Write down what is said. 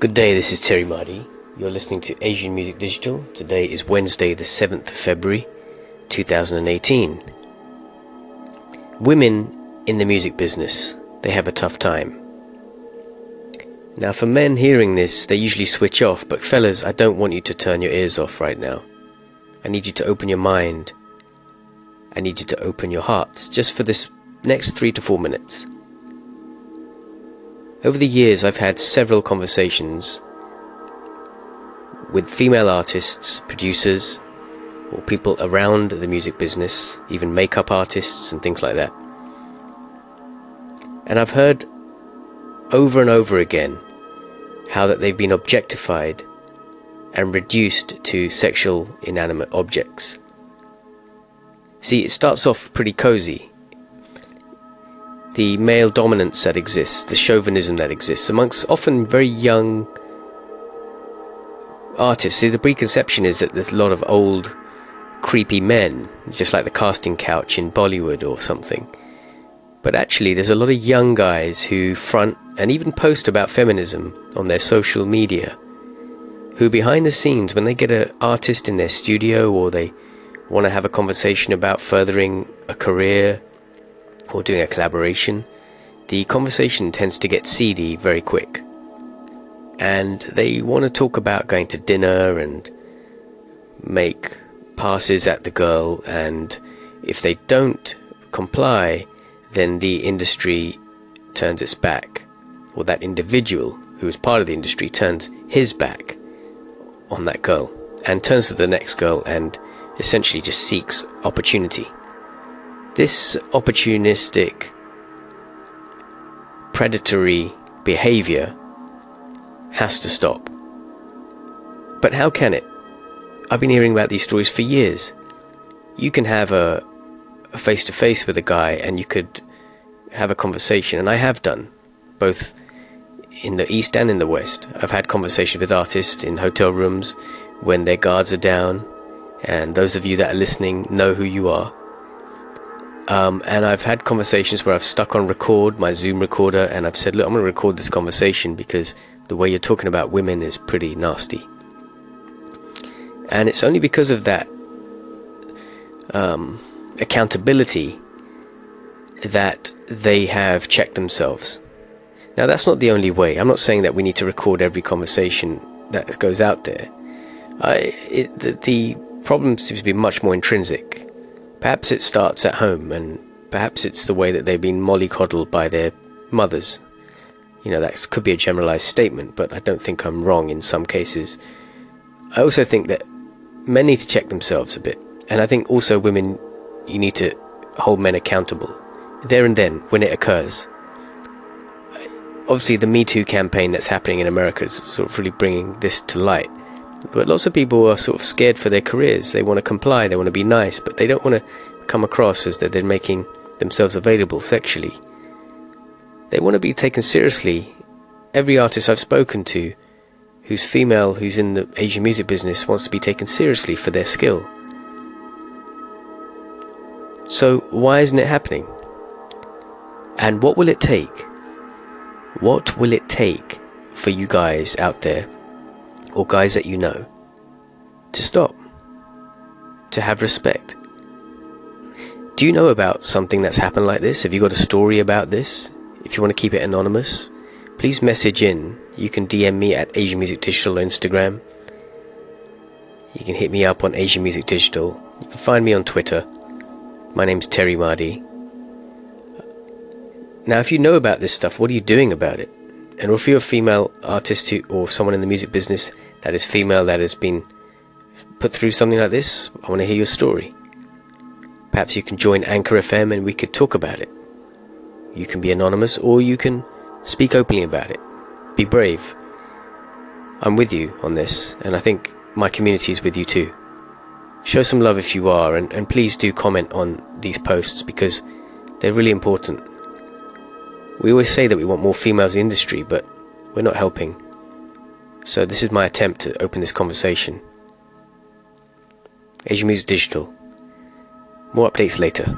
Good day, this is Terry Mardy. You're listening to Asian Music Digital. Today is Wednesday, the 7th of February, 2018. Women in the music business, they have a tough time. Now, for men hearing this, they usually switch off, but fellas, I don't want you to turn your ears off right now. I need you to open your mind. I need you to open your hearts just for this next three to four minutes. Over the years, I've had several conversations with female artists, producers, or people around the music business, even makeup artists and things like that. And I've heard over and over again how that they've been objectified and reduced to sexual inanimate objects. See, it starts off pretty cozy the male dominance that exists, the chauvinism that exists amongst often very young artists. See, the preconception is that there's a lot of old, creepy men, just like the casting couch in Bollywood or something. But actually, there's a lot of young guys who front and even post about feminism on their social media, who behind the scenes, when they get an artist in their studio or they want to have a conversation about furthering a career or doing a collaboration, the conversation tends to get seedy very quick. And they want to talk about going to dinner and make passes at the girl, and if they don't comply, then the industry turns its back, or that individual who is part of the industry turns his back on that girl and turns to the next girl and essentially just seeks opportunity. This opportunistic, predatory behavior has to stop. But how can it? I've been hearing about these stories for years. You can have a face to face with a guy and you could have a conversation, and I have done, both in the East and in the West. I've had conversations with artists in hotel rooms when their guards are down, and those of you that are listening know who you are. Um, and I've had conversations where I've stuck on record, my Zoom recorder, and I've said, look, I'm going to record this conversation because the way you're talking about women is pretty nasty. And it's only because of that um, accountability that they have checked themselves. Now, that's not the only way. I'm not saying that we need to record every conversation that goes out there. I, it, the, the problem seems to be much more intrinsic. Perhaps it starts at home, and perhaps it's the way that they've been mollycoddled by their mothers. You know, that could be a generalized statement, but I don't think I'm wrong in some cases. I also think that men need to check themselves a bit, and I think also women, you need to hold men accountable there and then when it occurs. Obviously, the Me Too campaign that's happening in America is sort of really bringing this to light. But lots of people are sort of scared for their careers. They want to comply, they want to be nice, but they don't want to come across as that they're making themselves available sexually. They want to be taken seriously. Every artist I've spoken to who's female, who's in the Asian music business, wants to be taken seriously for their skill. So, why isn't it happening? And what will it take? What will it take for you guys out there or guys that you know to stop, to have respect. Do you know about something that's happened like this? Have you got a story about this? If you want to keep it anonymous, please message in. You can DM me at Asian Music Digital on Instagram. You can hit me up on Asian Music Digital. You can find me on Twitter. My name's Terry Mardy. Now, if you know about this stuff, what are you doing about it? And if you're a female artist or someone in the music business that is female that has been put through something like this, I want to hear your story. Perhaps you can join Anchor FM and we could talk about it. You can be anonymous or you can speak openly about it. Be brave. I'm with you on this, and I think my community is with you too. Show some love if you are, and, and please do comment on these posts because they're really important. We always say that we want more females in the industry, but we're not helping. So this is my attempt to open this conversation. Asian Music Digital. More updates later.